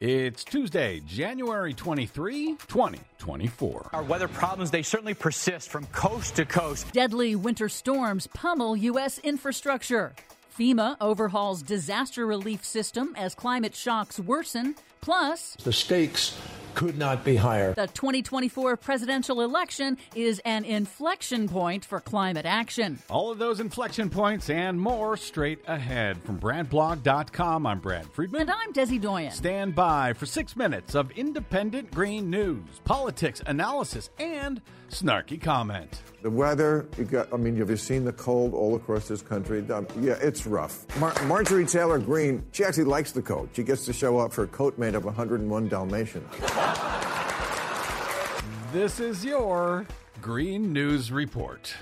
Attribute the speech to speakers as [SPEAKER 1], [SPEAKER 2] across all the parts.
[SPEAKER 1] It's Tuesday, January 23, 2024.
[SPEAKER 2] Our weather problems, they certainly persist from coast to coast.
[SPEAKER 3] Deadly winter storms pummel U.S. infrastructure. FEMA overhauls disaster relief system as climate shocks worsen. Plus,
[SPEAKER 4] the stakes could not be higher.
[SPEAKER 3] The 2024 presidential election is an inflection point for climate action.
[SPEAKER 1] All of those inflection points and more straight ahead. From BradBlog.com, I'm Brad Friedman.
[SPEAKER 3] And I'm Desi Doyen.
[SPEAKER 1] Stand by for six minutes of independent green news, politics, analysis, and snarky comment.
[SPEAKER 5] The weather, you got, I mean, have you seen the cold all across this country? Um, yeah, it's rough. Mar- Marjorie Taylor Greene, she actually likes the coat. She gets to show up for a coat made of 101 Dalmatians.
[SPEAKER 1] This is your Green News Report.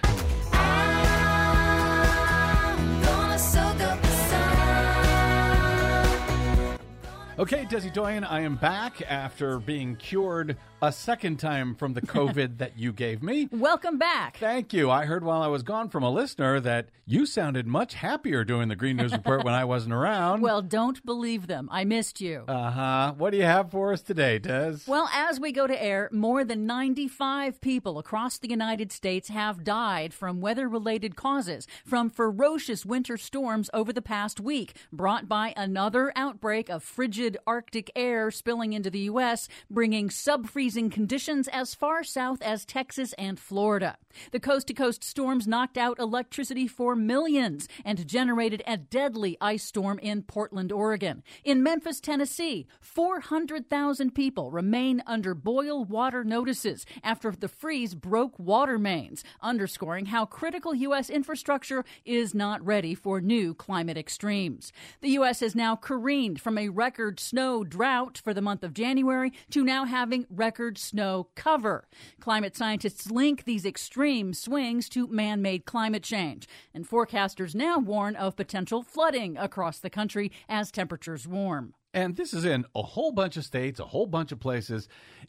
[SPEAKER 1] Okay, Desi Doyen, I am back after being cured a second time from the COVID that you gave me.
[SPEAKER 3] Welcome back.
[SPEAKER 1] Thank you. I heard while I was gone from a listener that you sounded much happier doing the Green News Report when I wasn't around.
[SPEAKER 3] Well, don't believe them. I missed you.
[SPEAKER 1] Uh huh. What do you have for us today, Des?
[SPEAKER 3] Well, as we go to air, more than 95 people across the United States have died from weather related causes from ferocious winter storms over the past week, brought by another outbreak of frigid Arctic air spilling into the U.S., bringing sub freezing conditions as far south as Texas and Florida. The coast to coast storms knocked out electricity for millions and generated a deadly ice storm in Portland, Oregon. In Memphis, Tennessee, 400,000 people remain under boil water notices after the freeze broke water mains, underscoring how critical U.S. infrastructure is not ready for new climate extremes. The U.S. has now careened from a record record snow drought for the month of January to now having record snow cover. Climate scientists link these extreme swings to man made climate change, and forecasters now warn of potential flooding across the country as temperatures warm.
[SPEAKER 1] And this is in a whole bunch of states, a whole bunch of places.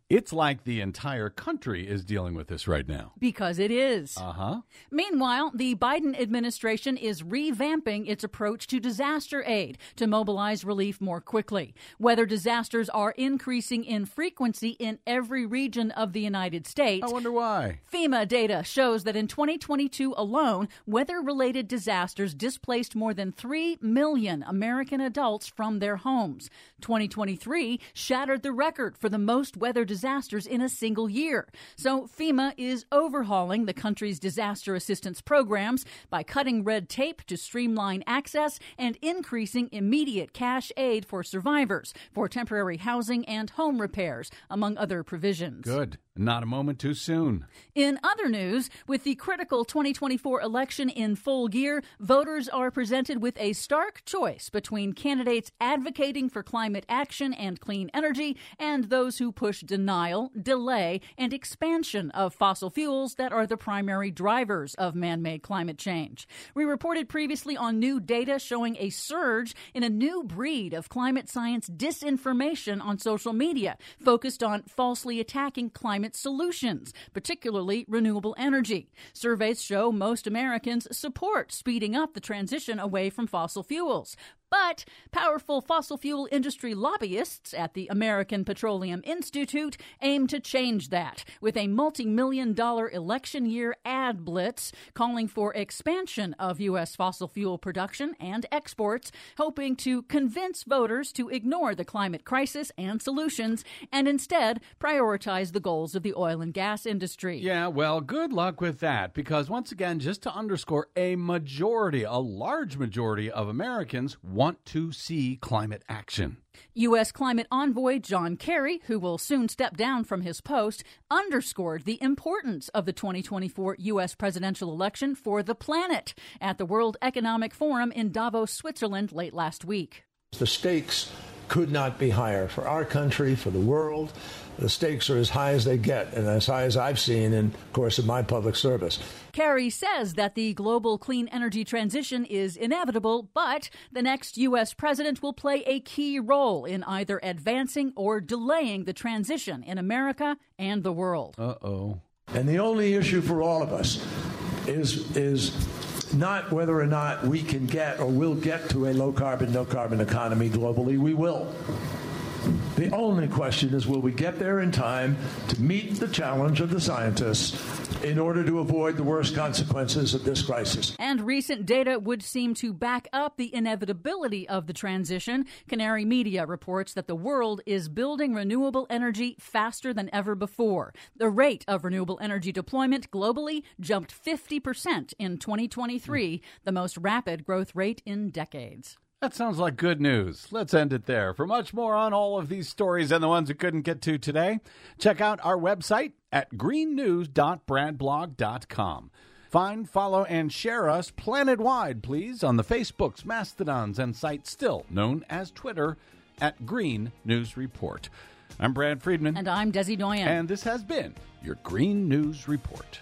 [SPEAKER 1] It's like the entire country is dealing with this right now.
[SPEAKER 3] Because it is.
[SPEAKER 1] Uh huh.
[SPEAKER 3] Meanwhile, the Biden administration is revamping its approach to disaster aid to mobilize relief more quickly. Weather disasters are increasing in frequency in every region of the United States.
[SPEAKER 1] I wonder why.
[SPEAKER 3] FEMA data shows that in 2022 alone, weather related disasters displaced more than 3 million American adults from their homes. 2023 shattered the record for the most weather disasters in a single year. So FEMA is overhauling the country's disaster assistance programs by cutting red tape to streamline access and increasing immediate cash aid for survivors for temporary housing and home repairs, among other provisions.
[SPEAKER 1] Good. Not a moment too soon.
[SPEAKER 3] In other news, with the critical 2024 election in full gear, voters are presented with a stark choice between candidates advocating for climate action and clean energy and those who push denial, delay, and expansion of fossil fuels that are the primary drivers of man made climate change. We reported previously on new data showing a surge in a new breed of climate science disinformation on social media, focused on falsely attacking climate climate solutions, particularly renewable energy. Surveys show most Americans support speeding up the transition away from fossil fuels. But powerful fossil fuel industry lobbyists at the American Petroleum Institute aim to change that with a multi million dollar election year ad blitz calling for expansion of U.S. fossil fuel production and exports, hoping to convince voters to ignore the climate crisis and solutions and instead prioritize the goals of the oil and gas industry.
[SPEAKER 1] Yeah, well, good luck with that because once again, just to underscore, a majority, a large majority of Americans want to see climate action.
[SPEAKER 3] U.S. climate envoy John Kerry, who will soon step down from his post, underscored the importance of the 2024 U.S. presidential election for the planet at the World Economic Forum in Davos, Switzerland, late last week.
[SPEAKER 4] The stakes could not be higher for our country, for the world. The stakes are as high as they get, and as high as I've seen in, of course, of my public service.
[SPEAKER 3] Kerry says that the global clean energy transition is inevitable, but the next U.S. president will play a key role in either advancing or delaying the transition in America and the world.
[SPEAKER 1] Uh oh.
[SPEAKER 4] And the only issue for all of us is is not whether or not we can get or will get to a low carbon, no carbon economy globally. We will. The only question is will we get there in time to meet the challenge of the scientists in order to avoid the worst consequences of this crisis?
[SPEAKER 3] And recent data would seem to back up the inevitability of the transition. Canary Media reports that the world is building renewable energy faster than ever before. The rate of renewable energy deployment globally jumped 50% in 2023, the most rapid growth rate in decades.
[SPEAKER 1] That sounds like good news. Let's end it there. For much more on all of these stories and the ones we couldn't get to today, check out our website at greennews.bradblog.com. Find, follow, and share us planet wide, please, on the Facebooks, Mastodons, and sites still known as Twitter at Green News Report. I'm Brad Friedman.
[SPEAKER 3] And I'm Desi Doyen.
[SPEAKER 1] And this has been your Green News Report.